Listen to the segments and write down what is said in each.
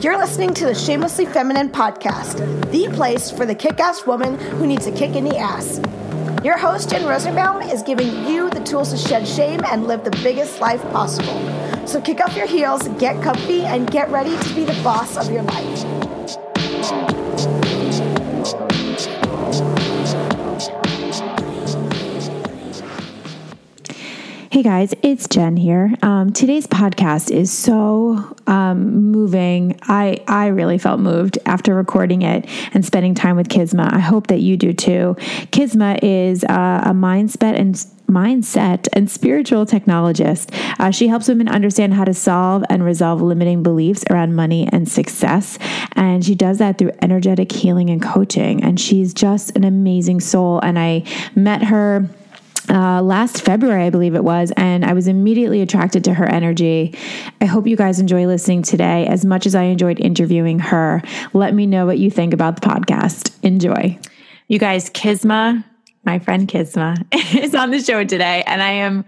You're listening to the Shamelessly Feminine podcast, the place for the kick ass woman who needs a kick in the ass. Your host, Jen Rosenbaum, is giving you the tools to shed shame and live the biggest life possible. So kick up your heels, get comfy, and get ready to be the boss of your life. Hey guys, it's Jen here. Um, today's podcast is so um, moving. I I really felt moved after recording it and spending time with Kisma. I hope that you do too. Kisma is uh, a mindset and mindset and spiritual technologist. Uh, she helps women understand how to solve and resolve limiting beliefs around money and success. And she does that through energetic healing and coaching. And she's just an amazing soul. And I met her uh, last February, I believe it was, and I was immediately attracted to her energy. I hope you guys enjoy listening today as much as I enjoyed interviewing her. Let me know what you think about the podcast. Enjoy. You guys, Kisma, my friend Kisma, is on the show today, and I am.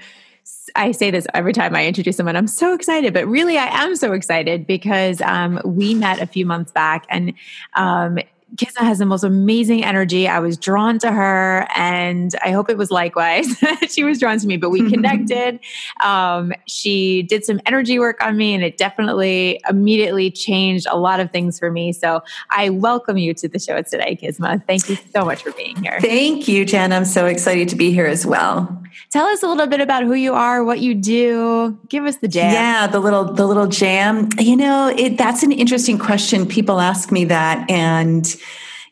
I say this every time I introduce someone. I'm so excited, but really, I am so excited because um, we met a few months back, and um, Kisma has the most amazing energy. I was drawn to her, and I hope it was likewise. she was drawn to me, but we connected. Um, she did some energy work on me, and it definitely immediately changed a lot of things for me. So I welcome you to the show today, Kisma. Thank you so much for being here. Thank you, Jen. I'm so excited to be here as well. Tell us a little bit about who you are, what you do. Give us the jam. Yeah, the little the little jam. You know, it, that's an interesting question. People ask me that, and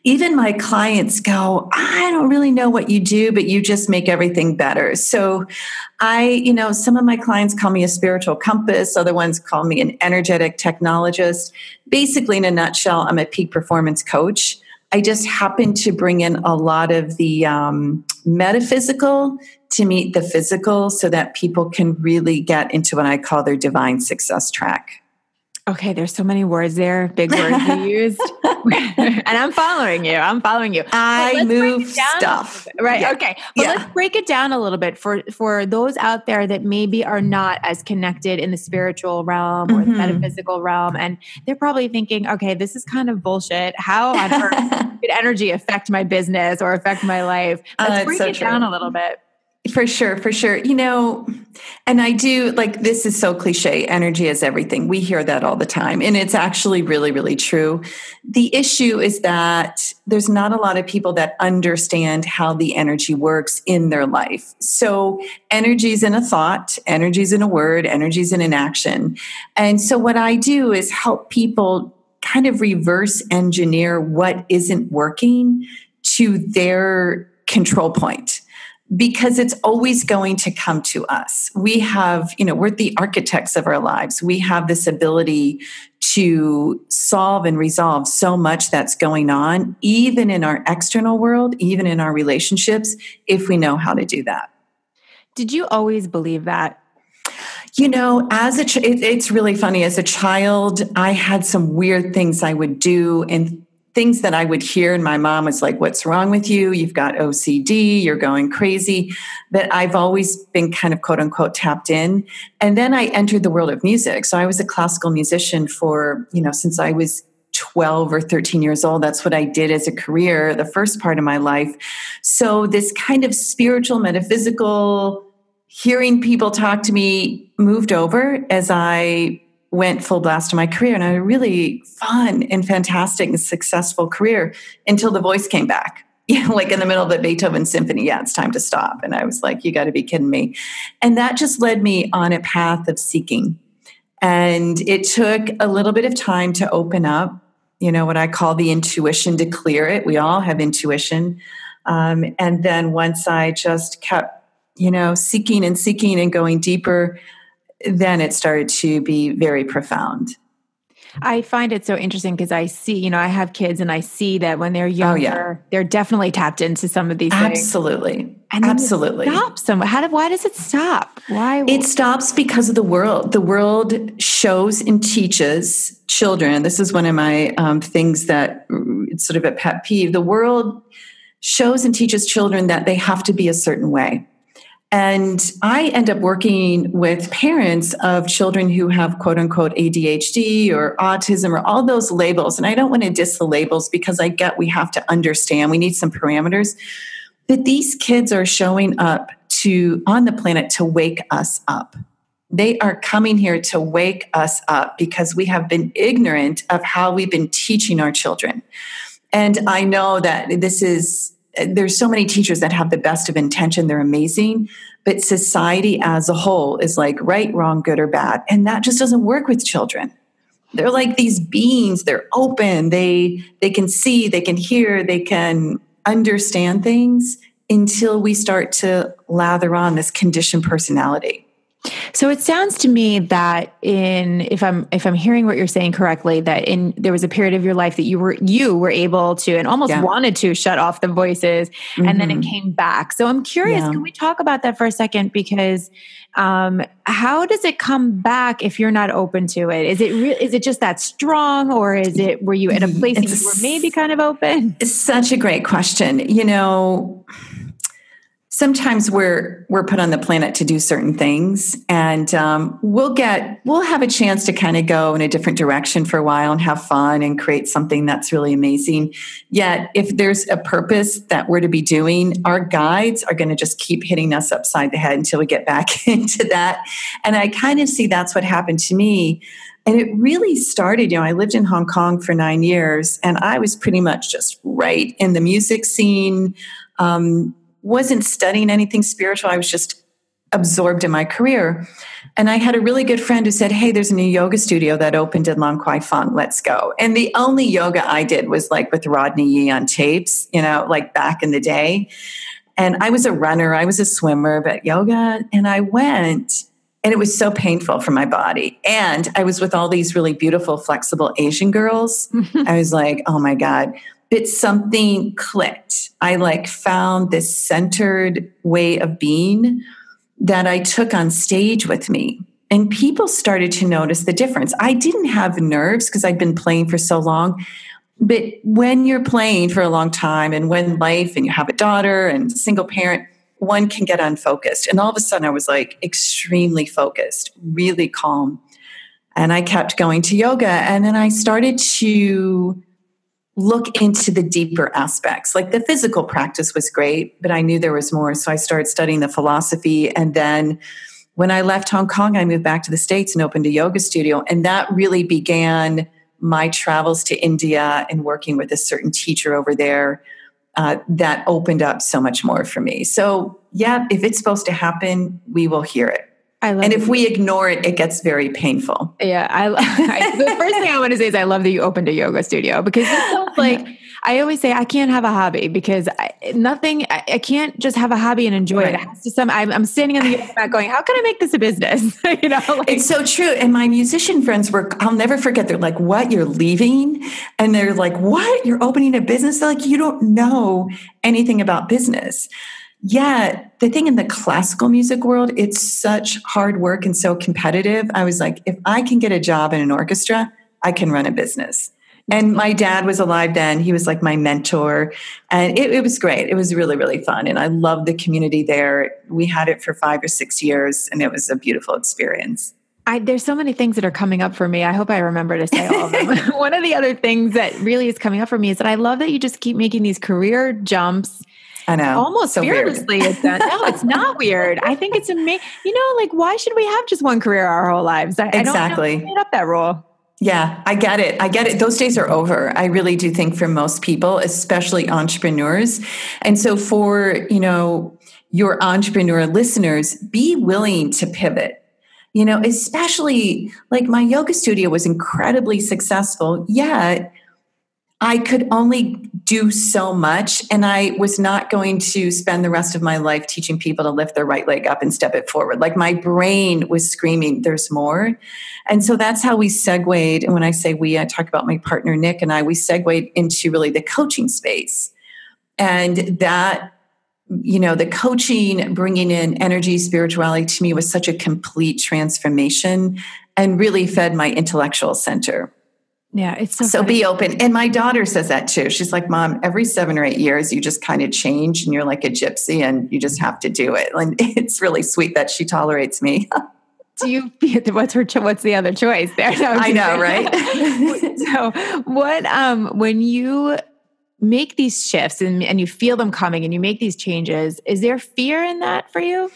even my clients go, I don't really know what you do, but you just make everything better. So I, you know, some of my clients call me a spiritual compass, other ones call me an energetic technologist. Basically, in a nutshell, I'm a peak performance coach. I just happen to bring in a lot of the um, metaphysical to meet the physical so that people can really get into what I call their divine success track. Okay, there's so many words there, big words you used. and I'm following you. I'm following you. I move stuff. Right. Yeah. Okay. But yeah. let's break it down a little bit for for those out there that maybe are not as connected in the spiritual realm or mm-hmm. the metaphysical realm and they're probably thinking, "Okay, this is kind of bullshit. How on earth could energy affect my business or affect my life?" Let's uh, break so it true. down a little bit. For sure, for sure. You know, and I do like this is so cliche energy is everything. We hear that all the time, and it's actually really, really true. The issue is that there's not a lot of people that understand how the energy works in their life. So, energy's in a thought, energy's in a word, energy's in an action. And so, what I do is help people kind of reverse engineer what isn't working to their control point because it's always going to come to us. We have, you know, we're the architects of our lives. We have this ability to solve and resolve so much that's going on, even in our external world, even in our relationships, if we know how to do that. Did you always believe that? You know, as a ch- it, it's really funny. As a child, I had some weird things I would do and things that I would hear, and my mom was like, What's wrong with you? You've got OCD, you're going crazy. But I've always been kind of quote unquote tapped in. And then I entered the world of music. So I was a classical musician for, you know, since I was 12 or 13 years old. That's what I did as a career, the first part of my life. So this kind of spiritual, metaphysical, hearing people talk to me moved over as I went full blast in my career and I had a really fun and fantastic and successful career until the voice came back. Know, like in the middle of the Beethoven symphony, yeah, it's time to stop. And I was like, you got to be kidding me. And that just led me on a path of seeking. And it took a little bit of time to open up, you know, what I call the intuition to clear it. We all have intuition. Um, and then once I just kept, you know, seeking and seeking and going deeper, then it started to be very profound. I find it so interesting because I see, you know, I have kids and I see that when they're younger, oh, yeah. they're definitely tapped into some of these Absolutely. things. And Absolutely. Stop some. How did, why does it stop? Why? It stops because of the world. The world shows and teaches children. This is one of my um, things that it's sort of a pet peeve. The world shows and teaches children that they have to be a certain way And I end up working with parents of children who have quote unquote ADHD or autism or all those labels. And I don't want to diss the labels because I get we have to understand, we need some parameters. But these kids are showing up to on the planet to wake us up. They are coming here to wake us up because we have been ignorant of how we've been teaching our children. And I know that this is there's so many teachers that have the best of intention. They're amazing. But society as a whole is like right wrong good or bad. And that just doesn't work with children. They're like these beings. They're open. They they can see. They can hear. They can understand things until we start to lather on this conditioned personality so it sounds to me that in if I'm if I'm hearing what you're saying correctly, that in there was a period of your life that you were you were able to and almost yeah. wanted to shut off the voices mm-hmm. and then it mm-hmm. came back. So I'm curious, yeah. can we talk about that for a second? Because um, how does it come back if you're not open to it? Is it real is it just that strong or is it were you at a place that you were maybe kind of open? It's such a great question. You know, sometimes we're we're put on the planet to do certain things and um, we'll get we'll have a chance to kind of go in a different direction for a while and have fun and create something that's really amazing. Yet if there's a purpose that we're to be doing our guides are going to just keep hitting us upside the head until we get back into that. And i kind of see that's what happened to me. And it really started, you know, I lived in Hong Kong for nine years and I was pretty much just right in the music scene. Um, wasn't studying anything spiritual. I was just absorbed in my career. And I had a really good friend who said, Hey, there's a new yoga studio that opened in Lan Kwai Fong. Let's go. And the only yoga I did was like with Rodney Yee on tapes, you know, like back in the day. And I was a runner, I was a swimmer, but yoga, and I went. And it was so painful for my body. And I was with all these really beautiful, flexible Asian girls. I was like, oh my God, but something clicked. I like found this centered way of being that I took on stage with me. And people started to notice the difference. I didn't have nerves because I'd been playing for so long. But when you're playing for a long time and when life and you have a daughter and single parent, one can get unfocused. And all of a sudden, I was like extremely focused, really calm. And I kept going to yoga. And then I started to look into the deeper aspects. Like the physical practice was great, but I knew there was more. So I started studying the philosophy. And then when I left Hong Kong, I moved back to the States and opened a yoga studio. And that really began my travels to India and working with a certain teacher over there. Uh, that opened up so much more for me. So, yeah, if it's supposed to happen, we will hear it. I love and if we ignore it, it gets very painful. Yeah, I, I the first thing I want to say is I love that you opened a yoga studio because it's like I always say I can't have a hobby because I, nothing I, I, can't just have a hobby and enjoy right. it. it has to some I'm, I'm standing on the yoga mat going, how can I make this a business? you know, like, it's so true. And my musician friends were I'll never forget. They're like, "What? You're leaving?" And they're like, "What? You're opening a business?" They're like, "You don't know anything about business." Yeah, the thing in the classical music world, it's such hard work and so competitive. I was like, if I can get a job in an orchestra, I can run a business. And my dad was alive then. He was like my mentor. And it, it, was great. It was really, really fun. And I loved the community there. We had it for five or six years, and it was a beautiful experience. I, there's so many things that are coming up for me. I hope I remember to say all of them. One of the other things that really is coming up for me is that I love that you just keep making these career jumps I know. Almost so fearlessly. It's done. No, it's not weird. I think it's amazing. You know, like why should we have just one career our whole lives? I, exactly. I don't made up that rule. Yeah, I get it. I get it. Those days are over. I really do think for most people, especially entrepreneurs. And so for, you know, your entrepreneur listeners, be willing to pivot. You know, especially like my yoga studio was incredibly successful, yet I could only do so much. And I was not going to spend the rest of my life teaching people to lift their right leg up and step it forward. Like my brain was screaming, there's more. And so that's how we segued. And when I say we, I talk about my partner, Nick, and I, we segued into really the coaching space. And that, you know, the coaching, bringing in energy, spirituality to me was such a complete transformation and really fed my intellectual center Yeah, it's so, so be open. And my daughter says that too. She's like, Mom, every seven or eight years, you just kind of change and you're like a gypsy and you just have to do it. And it's really sweet that she tolerates me. do you what's her what's the other choice there no, i know right so what um when you make these shifts and, and you feel them coming and you make these changes is there fear in that for you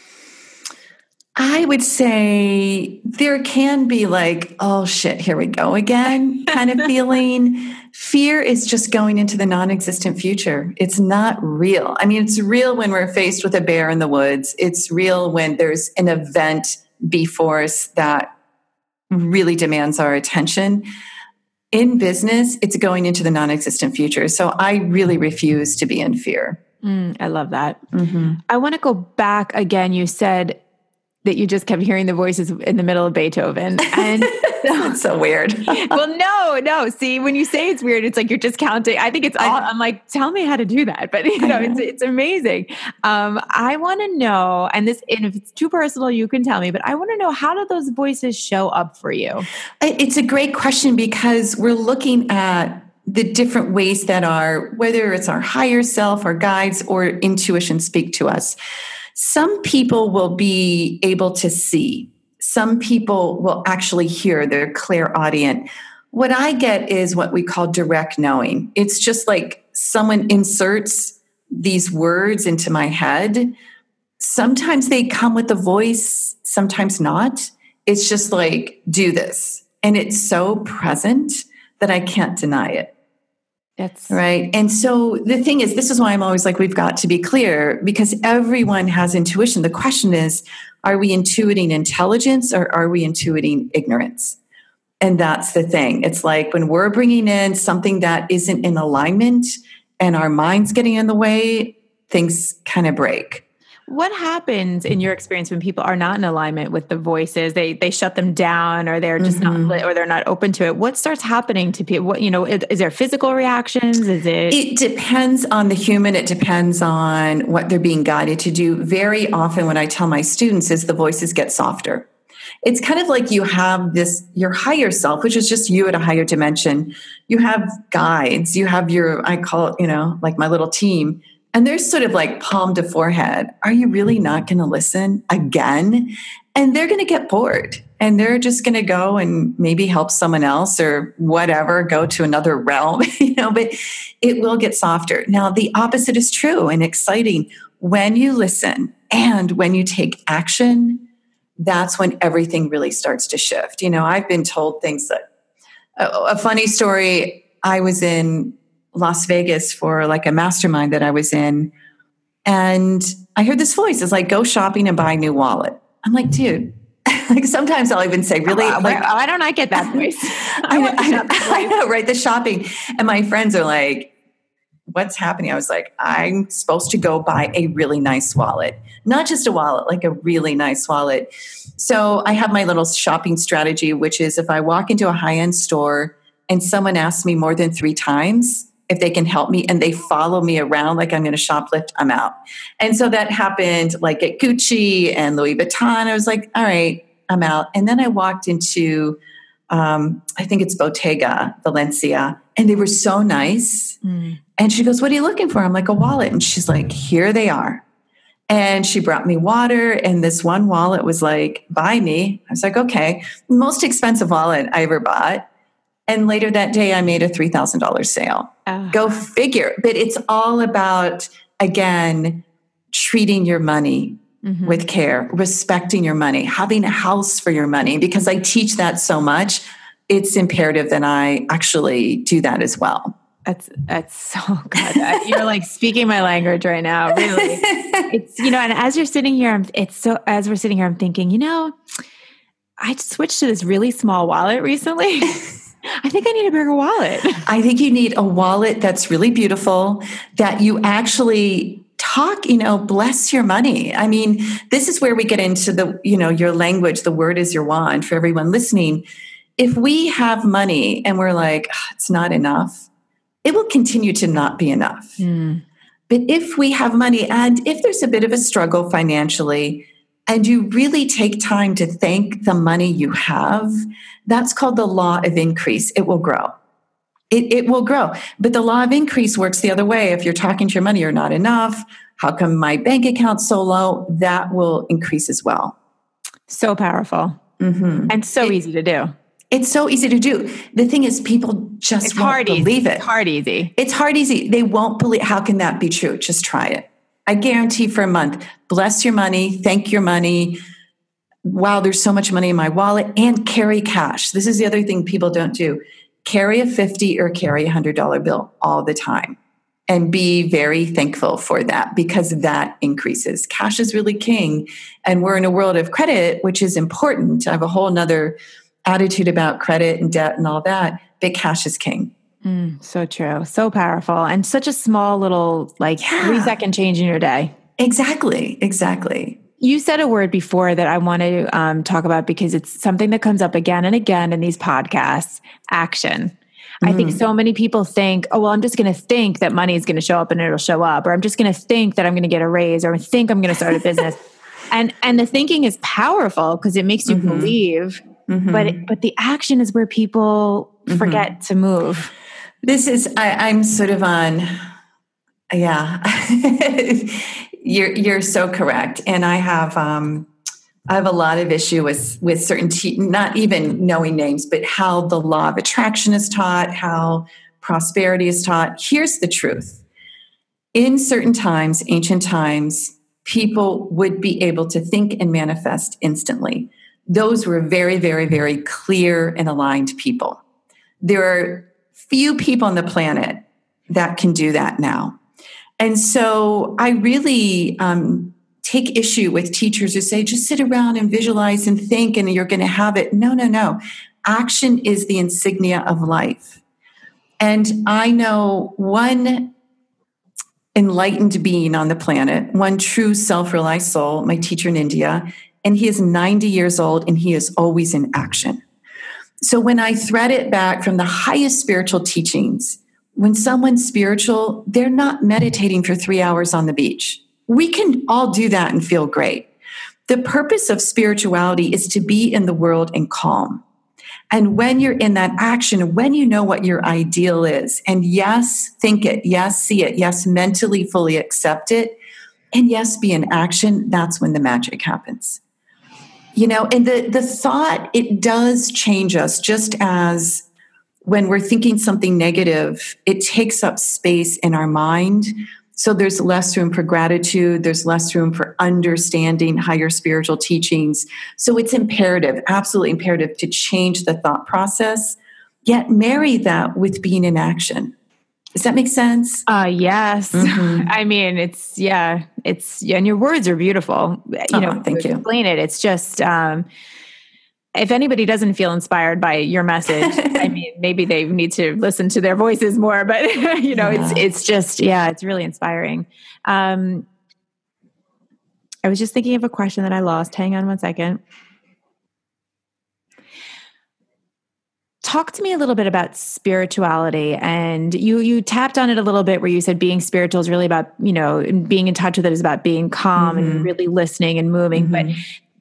I would say there can be like, oh shit, here we go again kind of feeling. Fear is just going into the non existent future. It's not real. I mean, it's real when we're faced with a bear in the woods, it's real when there's an event before us that really demands our attention. In business, it's going into the non existent future. So I really refuse to be in fear. Mm, I love that. Mm-hmm. I want to go back again. You said that you just kept hearing the voices in the middle of Beethoven. And That's so weird. well, no, no. See, when you say it's weird, it's like you're just discounting. I think it's all, I, am like, tell me how to do that. But you know, it's it's amazing. Um, I want to know, and this, and if it's too personal, you can tell me, but I want to know how do those voices show up for you? It's a great question because we're looking at the different ways that our whether it's our higher self, our guides, or intuition speak to us. Some people will be able to see some people will actually hear, they're clairaudient. What I get is what we call direct knowing. It's just like someone inserts these words into my head. Sometimes they come with a voice, sometimes not. It's just like, do this. And it's so present that I can't deny it. That's right. And so the thing is, this is why I'm always like, we've got to be clear because everyone has intuition. The question is, are we intuiting intelligence or are we intuiting ignorance? And that's the thing. It's like when we're bringing in something that isn't in alignment and our mind's getting in the way, things kind of break. What happens in your experience when people are not in alignment with the voices? They they shut them down, or they're just mm-hmm. not, or they're not open to it. What starts happening to people? What you know? Is, is there physical reactions? Is it? It depends on the human. It depends on what they're being guided to do. Very often, when I tell my students, is the voices get softer. It's kind of like you have this your higher self, which is just you at a higher dimension. You have guides. You have your I call it you know like my little team and they're sort of like palm to forehead. Are you really not mm-hmm. going to listen again? And they're going to get bored and they're just going to go and maybe help someone else or whatever, go to another realm, you know, but it will get softer. Now, the opposite is true and exciting. When you listen and when you take action, that's when everything really starts to shift. You know, I've been told things that a, a funny story. I was in Las Vegas for like a mastermind that I was in. And I heard this voice. It's like, go shopping and buy a new wallet. I'm like, dude, like sometimes I'll even say, really? Uh, like, why don't I get that voice? I, I, I, know, right? The shopping. And my friends are like, what's happening? I was like, I'm supposed to go buy a really nice wallet, not just a wallet, like a really nice wallet. So I have my little shopping strategy, which is if I walk into a high end store and someone asks me more than three times, if they can help me and they follow me around like I'm going to shoplift, I'm out. And so that happened like at Gucci and Louis Vuitton. I was like, all right, I'm out. And then I walked into, um, I think it's Bottega Valencia, and they were so nice. Mm. And she goes, What are you looking for? I'm like, A wallet. And she's like, Here they are. And she brought me water, and this one wallet was like, Buy me. I was like, Okay. Most expensive wallet I ever bought. And later that day, I made a $3,000 sale. Uh, Go figure. But it's all about, again, treating your money mm-hmm. with care, respecting your money, having a house for your money. Because I teach that so much, it's imperative that I actually do that as well. That's that's so good. you're like speaking my language right now. Really, it's you know. And as you're sitting here, it's so. As we're sitting here, I'm thinking, you know, I switched to this really small wallet recently. I think I need a bigger wallet. I think you need a wallet that's really beautiful, that you actually talk, you know, bless your money. I mean, this is where we get into the, you know, your language, the word is your wand for everyone listening. If we have money and we're like, oh, it's not enough, it will continue to not be enough. Mm. But if we have money and if there's a bit of a struggle financially, and you really take time to thank the money you have, that's called the law of increase. It will grow. It, it will grow. But the law of increase works the other way. If you're talking to your money, you're not enough. How come my bank account's so low? That will increase as well. So powerful mm-hmm. and so it, easy to do. It's so easy to do. The thing is, people just it's won't hard believe easy. it. It's hard easy. It's hard easy. They won't believe. How can that be true? Just try it. I guarantee for a month. Bless your money. Thank your money. Wow, there's so much money in my wallet and carry cash. This is the other thing people don't do. Carry a 50 or carry a $100 bill all the time and be very thankful for that because that increases. Cash is really king. And we're in a world of credit, which is important. I have a whole nother attitude about credit and debt and all that, but cash is king. Mm, so true. So powerful. And such a small little, like yeah. three second change in your day. Exactly. Exactly. You said a word before that I want to um, talk about because it's something that comes up again and again in these podcasts action. I think mm. so many people think, oh, well, I'm just going to think that money is going to show up and it'll show up, or I'm just going to think that I'm going to get a raise, or I think I'm going to start a business. and and the thinking is powerful because it makes you mm-hmm. believe, mm-hmm. but it, but the action is where people mm-hmm. forget to move. This is I, I'm sort of on, yeah. you're you're so correct, and I have. um I have a lot of issue with with certain not even knowing names, but how the law of attraction is taught, how prosperity is taught. Here's the truth: in certain times, ancient times, people would be able to think and manifest instantly. Those were very, very, very clear and aligned people. There are few people on the planet that can do that now. And so I really um, take issue with teachers who say just sit around and visualize and think and you're going to have it. No, no, no. Action is the insignia of life. And I know one enlightened being on the planet, one true self realized soul, my teacher in India, and he is 90 years old and he is always in action. So when I thread it back from the highest spiritual teachings, when someone's spiritual, they're not meditating for three hours on the beach we can all do that and feel great. The purpose of spirituality is to be in the world and calm. And when you're in that action, when you know what your ideal is, and yes, think it, yes, see it, yes, mentally fully accept it, and yes, be in action, that's when the magic happens. You know, and the, the thought, it does change us just as when we're thinking something negative, it takes up space in our mind so there's less room for gratitude, there's less room for understanding higher spiritual teachings. So it's imperative, absolutely imperative to change the thought process, yet marry that with being in action. Does that make sense? Uh yes. Mm-hmm. I mean, it's yeah, it's and your words are beautiful. You oh, know, thank you. Explain it. It's just um if anybody doesn't feel inspired by your message, I mean, maybe they need to listen to their voices more. But you know, yeah. it's it's just yeah, it's really inspiring. Um, I was just thinking of a question that I lost. Hang on one second. Talk to me a little bit about spirituality, and you you tapped on it a little bit where you said being spiritual is really about you know being in touch with it is about being calm mm-hmm. and really listening and moving. Mm-hmm. But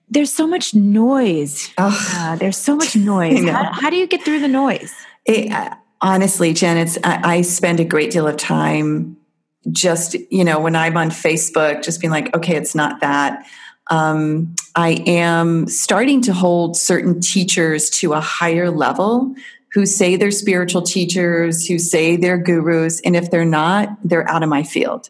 there's so much noise. Uh, there's so much noise. How, how, do you get through the noise? It, uh, honestly, Jen, it's I, I spend a great deal of time just you know when I'm on Facebook, just being like, okay, it's not that. Um, I am starting to hold certain teachers to a higher level who say they're spiritual teachers, who say they're gurus, and if they're not, they're out of my field.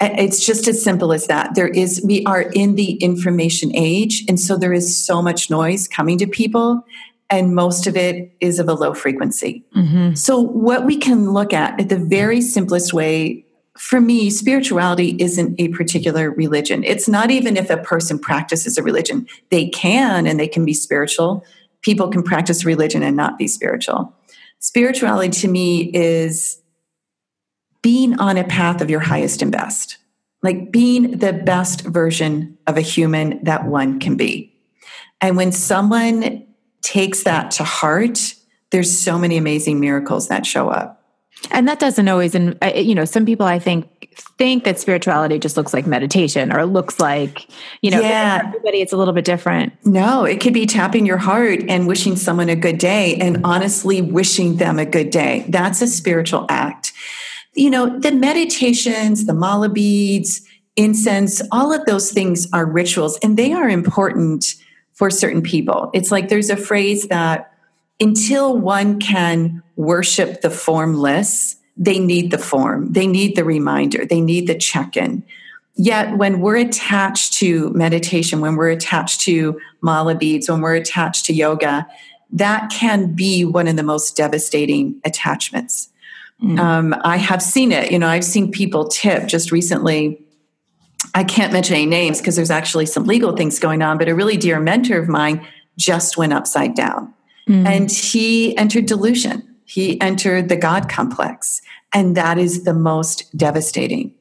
It's just as simple as that. There is, we are in the information age. And so there is so much noise coming to people, and most of it is of a low frequency. Mm-hmm. So, what we can look at at the very simplest way for me, spirituality isn't a particular religion. It's not even if a person practices a religion. They can and they can be spiritual. People can practice religion and not be spiritual. Spirituality to me is being on a path of your highest and best, like being the best version of a human that one can be. And when someone takes that to heart, there's so many amazing miracles that show up. And that doesn't always, and uh, you know, some people I think think that spirituality just looks like meditation or looks like, you know, yeah. everybody it's a little bit different. No, it could be tapping your heart and wishing someone a good day and honestly wishing them a good day. That's a spiritual act. You know, the meditations, the mala beads, incense, all of those things are rituals and they are important for certain people. It's like there's a phrase that until one can worship the formless, they need the form, they need the reminder, they need the check in. Yet, when we're attached to meditation, when we're attached to mala beads, when we're attached to yoga, that can be one of the most devastating attachments. Mm. Um, I have seen it. You know, I've seen people tip just recently. I can't mention any names because there's actually some legal things going on, but a really dear mentor of mine just went upside down. Mm. And he entered delusion. He entered the God complex. And that is the most devastating.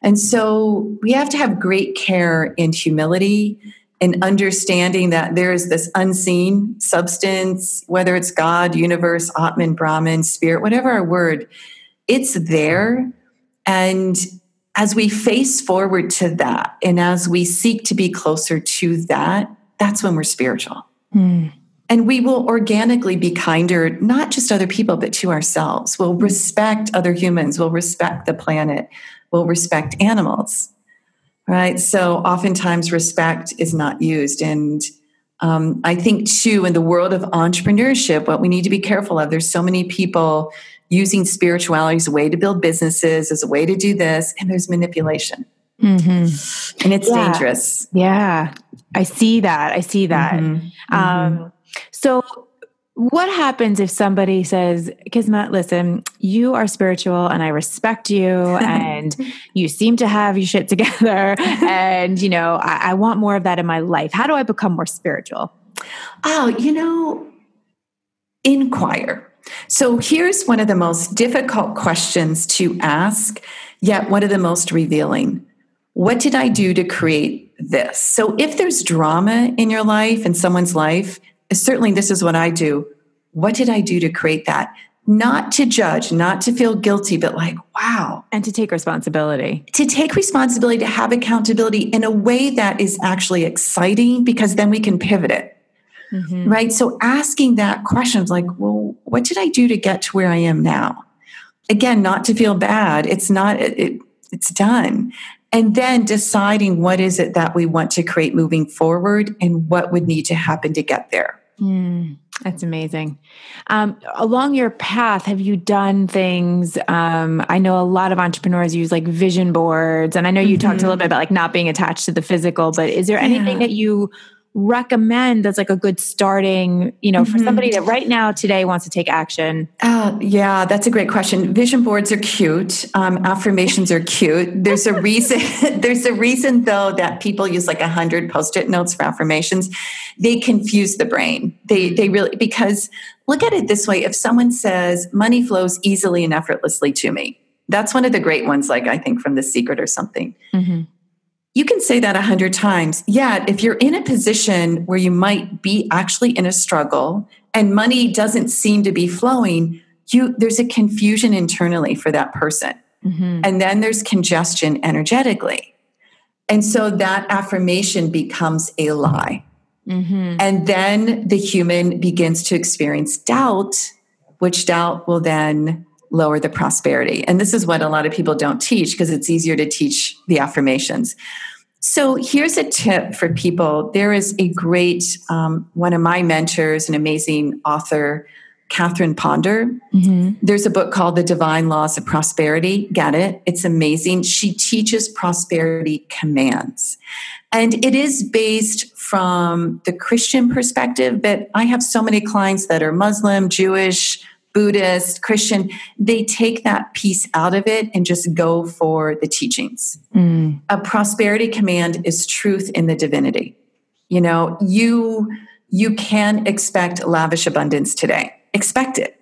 And so we have to have great care and humility and understanding that there is this unseen substance, whether it's God, universe, Atman, Brahman, spirit, whatever our word, it's there. And as we face forward to that and as we seek to be closer to that, that's when we're spiritual. Mm. And we will organically be kinder, not just other people, but to ourselves. We'll respect other humans, we'll respect the planet, we'll respect animals. Right. So oftentimes respect is not used. And um, I think, too, in the world of entrepreneurship, what we need to be careful of, there's so many people using spirituality as a way to build businesses, as a way to do this, and there's manipulation. Mm-hmm. And it's yeah. dangerous. Yeah. I see that. I see that. Mm-hmm. Um, mm-hmm. So, what happens if somebody says, Kisma, listen, you are spiritual and I respect you and you seem to have your shit together and, you know, I, I want more of that in my life. How do I become more spiritual? Oh, you know, inquire. So here's one of the most difficult questions to ask, yet one of the most revealing. What did I do to create this? So if there's drama in your life, in someone's life, certainly this is what I do. What did I do to create that? Not to judge, not to feel guilty, but like, wow. And to take responsibility. To take responsibility, to have accountability in a way that is actually exciting because then we can pivot it. Mm-hmm. Right. So asking that question like, well, what did I do to get to where I am now? Again, not to feel bad. It's not, it it's done and then deciding what is it that we want to create moving forward and what would need to happen to get there Mm, that's amazing. Um, along your path, have you done things? Um, I know a lot of entrepreneurs use like vision boards, and I know you mm-hmm. talked a mm-hmm. little bit about like not being attached to the physical, but is there anything yeah. that you recommend that's like a good starting, you know, mm-hmm. for somebody that right now today wants to take action? Uh, yeah, that's a great question. Vision boards are cute. Um, affirmations are cute. There's a reason. there's a reason though that people use like a hundred post-it notes for affirmations. They confuse the brain. They they really because look at it this way: if someone says money flows easily and effortlessly to me, that's one of the great ones. Like I think from The Secret or something. Mm-hmm you can say that a hundred times. Yet, if you're in a position where you might be actually in a struggle and money doesn't seem to be flowing, you there's a confusion internally for that person. Mm-hmm. And then there's congestion energetically. And so that affirmation becomes a lie. Mm-hmm. And then the human begins to experience doubt, which doubt will then lower the prosperity. And this is what a lot of people don't teach because it's easier to teach the affirmations. So here's a tip for people. There is a great, um, one of my mentors, an amazing author, Catherine Ponder. Mm-hmm. There's a book called The Divine Laws of Prosperity. Get it? It's amazing. She teaches prosperity commands. And it is based from the Christian perspective, but I have so many clients that are Muslim, Jewish, Buddhist, Christian, they take that piece out of it and just go for the teachings. Mm. A prosperity command is truth in the divinity. You know, you you can expect lavish abundance today. Expect it.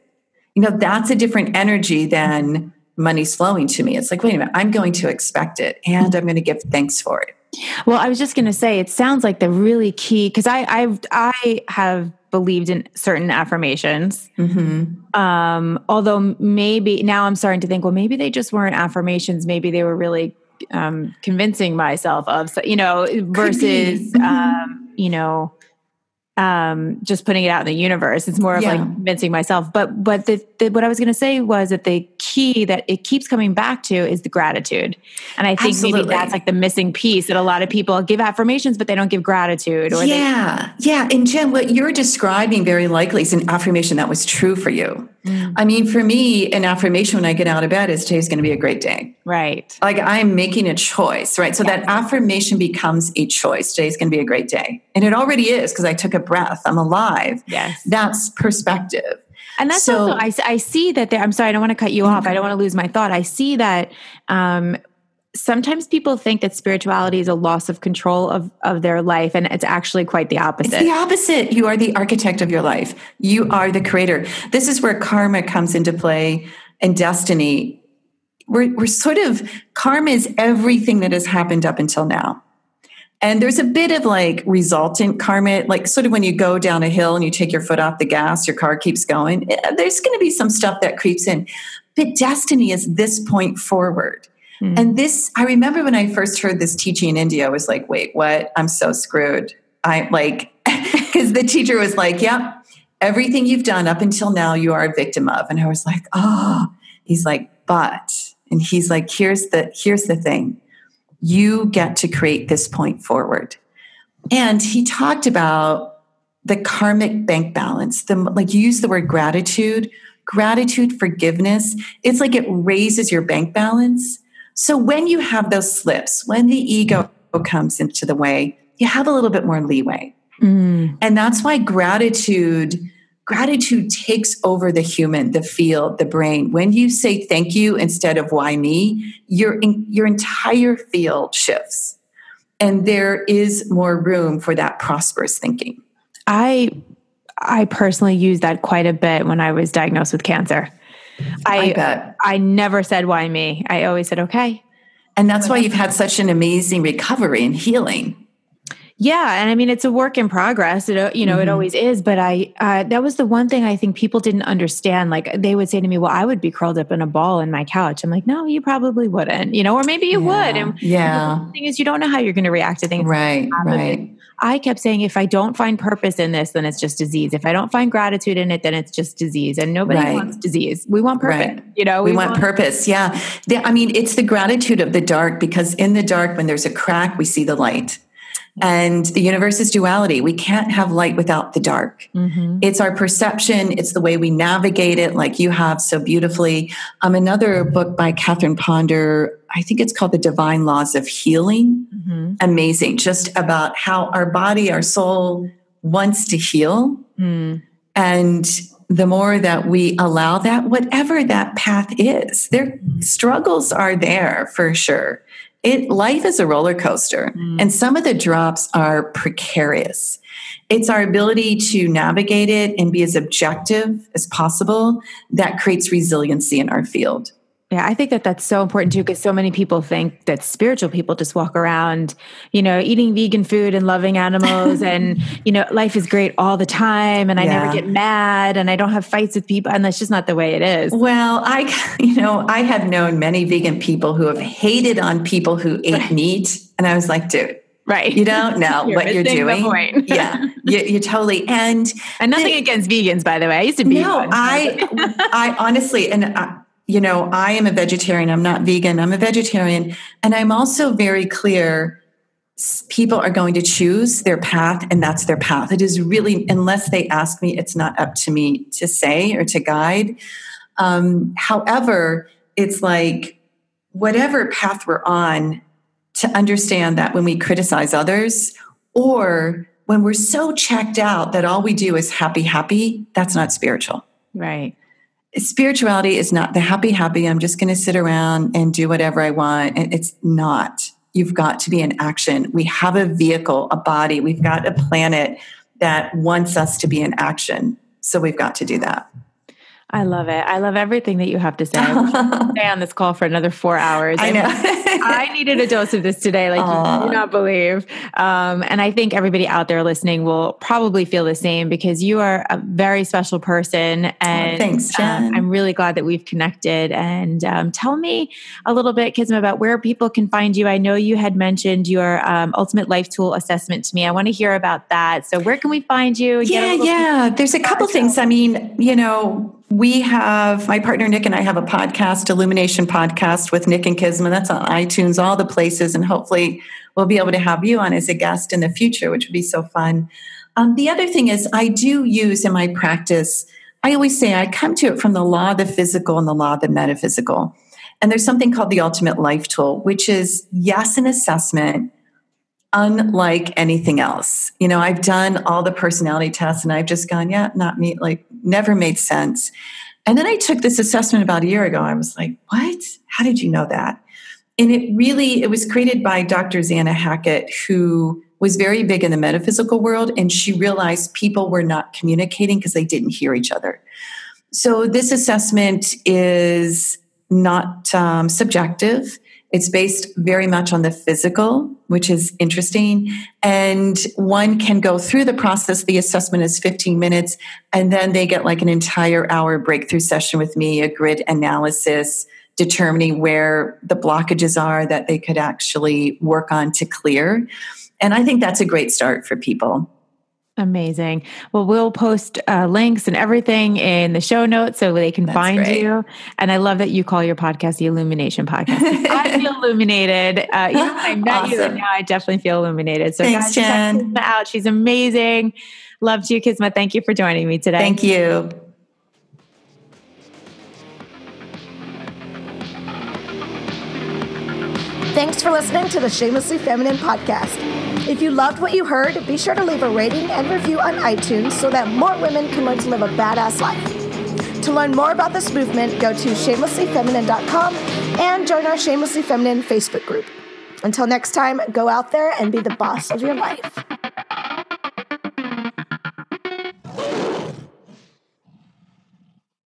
You know, that's a different energy than money's flowing to me. It's like, wait a minute, I'm going to expect it and I'm going to give thanks for it. Well, I was just going to say, it sounds like the really key because I I've I have believed in certain affirmations. Mm-hmm. Um, although maybe now I'm starting to think, well, maybe they just weren't affirmations. Maybe they were really um, convincing myself of, you know, versus, um, you know, um, just putting it out in the universe. It's more of yeah. like convincing myself. But but the, the, what I was going to say was that the key that it keeps coming back to is the gratitude, and I think Absolutely. maybe that's like the missing piece that a lot of people give affirmations, but they don't give gratitude. Or yeah, they- yeah. And Jen, what you're describing very likely is an affirmation that was true for you. Mm. I mean, for me, an affirmation when I get out of bed is today's going to be a great day. Right. Like I'm making a choice, right? So yes. that affirmation becomes a choice. Today's going to be a great day. And it already is because I took a breath. I'm alive. Yes. That's perspective. And that's so, also, I, I see that there, I'm sorry, I don't want to cut you off. I don't want to lose my thought. I see that um, sometimes people think that spirituality is a loss of control of, of their life and it's actually quite the opposite it's the opposite you are the architect of your life you are the creator this is where karma comes into play and destiny we're, we're sort of karma is everything that has happened up until now and there's a bit of like resultant karma like sort of when you go down a hill and you take your foot off the gas your car keeps going eh, there's going to be some stuff that creeps in but destiny is this point forward Mm. And this, I remember when I first heard this teaching in India, I was like, wait, what? I'm so screwed. I like, because the teacher was like, yep, everything you've done up until now, you are a victim of. And I was like, oh, he's like, but, and he's like, here's the, here's the thing. You get to create this point forward. And he talked about the karmic bank balance, the like you use the word gratitude, gratitude, forgiveness. It's like it raises your bank balance so when you have those slips, when the ego comes into the way, you have a little bit more leeway. Mm. And that's why gratitude gratitude takes over the human, the field, the brain. When you say thank you instead of why me, your your entire field shifts. And there is more room for that prosperous thinking. I I personally used that quite a bit when I was diagnosed with cancer. I, I, I never said why me. I always said okay. And that's why you've had such an amazing recovery and healing. Yeah, and I mean it's a work in progress. It, you know, mm-hmm. it always is. But I, uh, that was the one thing I think people didn't understand. Like they would say to me, "Well, I would be curled up in a ball in my couch." I'm like, "No, you probably wouldn't." You know, or maybe you yeah. would. And yeah, the thing is, you don't know how you're going to react to things. Right, right. I kept saying, if I don't find purpose in this, then it's just disease. If I don't find gratitude in it, then it's just disease. And nobody right. wants disease. We want purpose. Right. You know, we, we want, want, purpose. Yeah. The, I mean, it's the gratitude of the dark because in the dark, when there's a crack, we see the light. And the universe is duality. We can't have light without the dark. Mm-hmm. It's our perception, it's the way we navigate it, like you have so beautifully. Um, another book by Catherine Ponder, I think it's called The Divine Laws of Healing. Mm-hmm. Amazing, just about how our body, our soul wants to heal. Mm. And the more that we allow that, whatever that path is, their struggles are there for sure it life is a roller coaster mm. and some of the drops are precarious it's our ability to navigate it and be as objective as possible that creates resiliency in our field yeah, I think that that's so important too, because so many people think that spiritual people just walk around, you know, eating vegan food and loving animals, and you know, life is great all the time, and I yeah. never get mad, and I don't have fights with people, and that's just not the way it is. Well, I, you know, I have known many vegan people who have hated on people who ate meat, and I was like, dude. Right. You don't know you're what you're doing. yeah. You, you, totally and and nothing the, against vegans, by the way. I used to be. No, one. I I honestly and I, you know, I am a vegetarian. I'm not vegan. I'm a vegetarian. And I'm also very clear people are going to choose their path and that's their path. It is really, unless they ask me, it's not up to me to say or to guide. Um, however, it's like whatever path we're on, to understand that when we criticize others or when we're so checked out that all we do is happy, happy, that's not spiritual. Right spirituality is not the happy, happy, I'm just going to sit around and do whatever I want. And it's not. You've got to be in action. We have a vehicle, a body, we've got a planet that wants us to be in action. So we've got to do that. I love it. I love everything that you have to say. I stay on this call for another four hours. I know. I needed a dose of this today, like Aww. you do not believe. Um, and I think everybody out there listening will probably feel the same because you are a very special person. And oh, thanks, uh, Jen. I'm really glad that we've connected. And um, tell me a little bit, Kisma, about where people can find you. I know you had mentioned your um, Ultimate Life Tool assessment to me. I want to hear about that. So where can we find you? Yeah, yeah. There's a couple things. I mean, you know, we have my partner Nick and I have a podcast, Illumination Podcast with Nick and Kisma. That's on iTunes, all the places, and hopefully we'll be able to have you on as a guest in the future, which would be so fun. Um, the other thing is, I do use in my practice. I always say I come to it from the law of the physical and the law of the metaphysical. And there's something called the Ultimate Life Tool, which is yes, an assessment unlike anything else. You know, I've done all the personality tests and I've just gone, yeah, not me, like never made sense. And then I took this assessment about a year ago. I was like, what? How did you know that? And it really, it was created by Dr. Zanna Hackett, who was very big in the metaphysical world. And she realized people were not communicating because they didn't hear each other. So this assessment is not um, subjective. It's based very much on the physical, which is interesting. And one can go through the process. The assessment is 15 minutes, and then they get like an entire hour breakthrough session with me, a grid analysis, determining where the blockages are that they could actually work on to clear. And I think that's a great start for people. Amazing. Well, we'll post uh, links and everything in the show notes so they can That's find great. you. And I love that you call your podcast the Illumination Podcast. I feel illuminated. Uh, you know, I met awesome. you, and now I definitely feel illuminated. So, Thanks, guys, Jen. check out. She's amazing. Love you, Kisma. Thank you for joining me today. Thank you. Thanks for listening to the Shamelessly Feminine podcast. If you loved what you heard, be sure to leave a rating and review on iTunes so that more women can learn to live a badass life. To learn more about this movement, go to shamelesslyfeminine.com and join our Shamelessly Feminine Facebook group. Until next time, go out there and be the boss of your life.